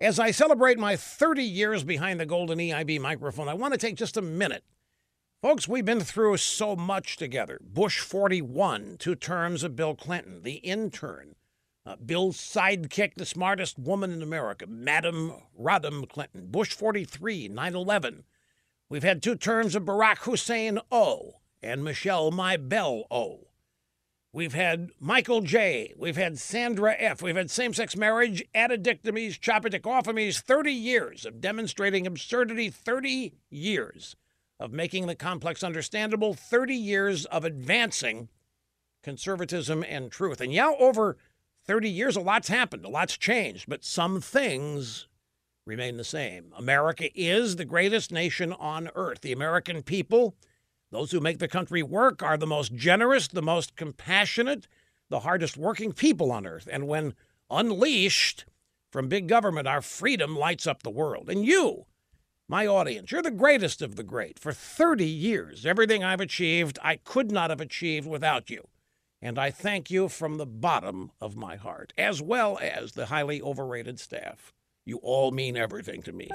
As I celebrate my 30 years behind the golden EIB microphone, I want to take just a minute. Folks, we've been through so much together. Bush 41, two terms of Bill Clinton, the intern, uh, Bill's sidekick, the smartest woman in America, Madam Rodham Clinton. Bush 43, 9 11. We've had two terms of Barack Hussein O and Michelle My Bell O. We've had Michael J. We've had Sandra F. We've had same sex marriage, addictomies, chopidicophamies, 30 years of demonstrating absurdity, 30 years of making the complex understandable, 30 years of advancing conservatism and truth. And yeah, over 30 years, a lot's happened, a lot's changed, but some things remain the same. America is the greatest nation on earth. The American people those who make the country work are the most generous, the most compassionate, the hardest working people on earth. And when unleashed from big government, our freedom lights up the world. And you, my audience, you're the greatest of the great. For 30 years, everything I've achieved, I could not have achieved without you. And I thank you from the bottom of my heart, as well as the highly overrated staff. You all mean everything to me.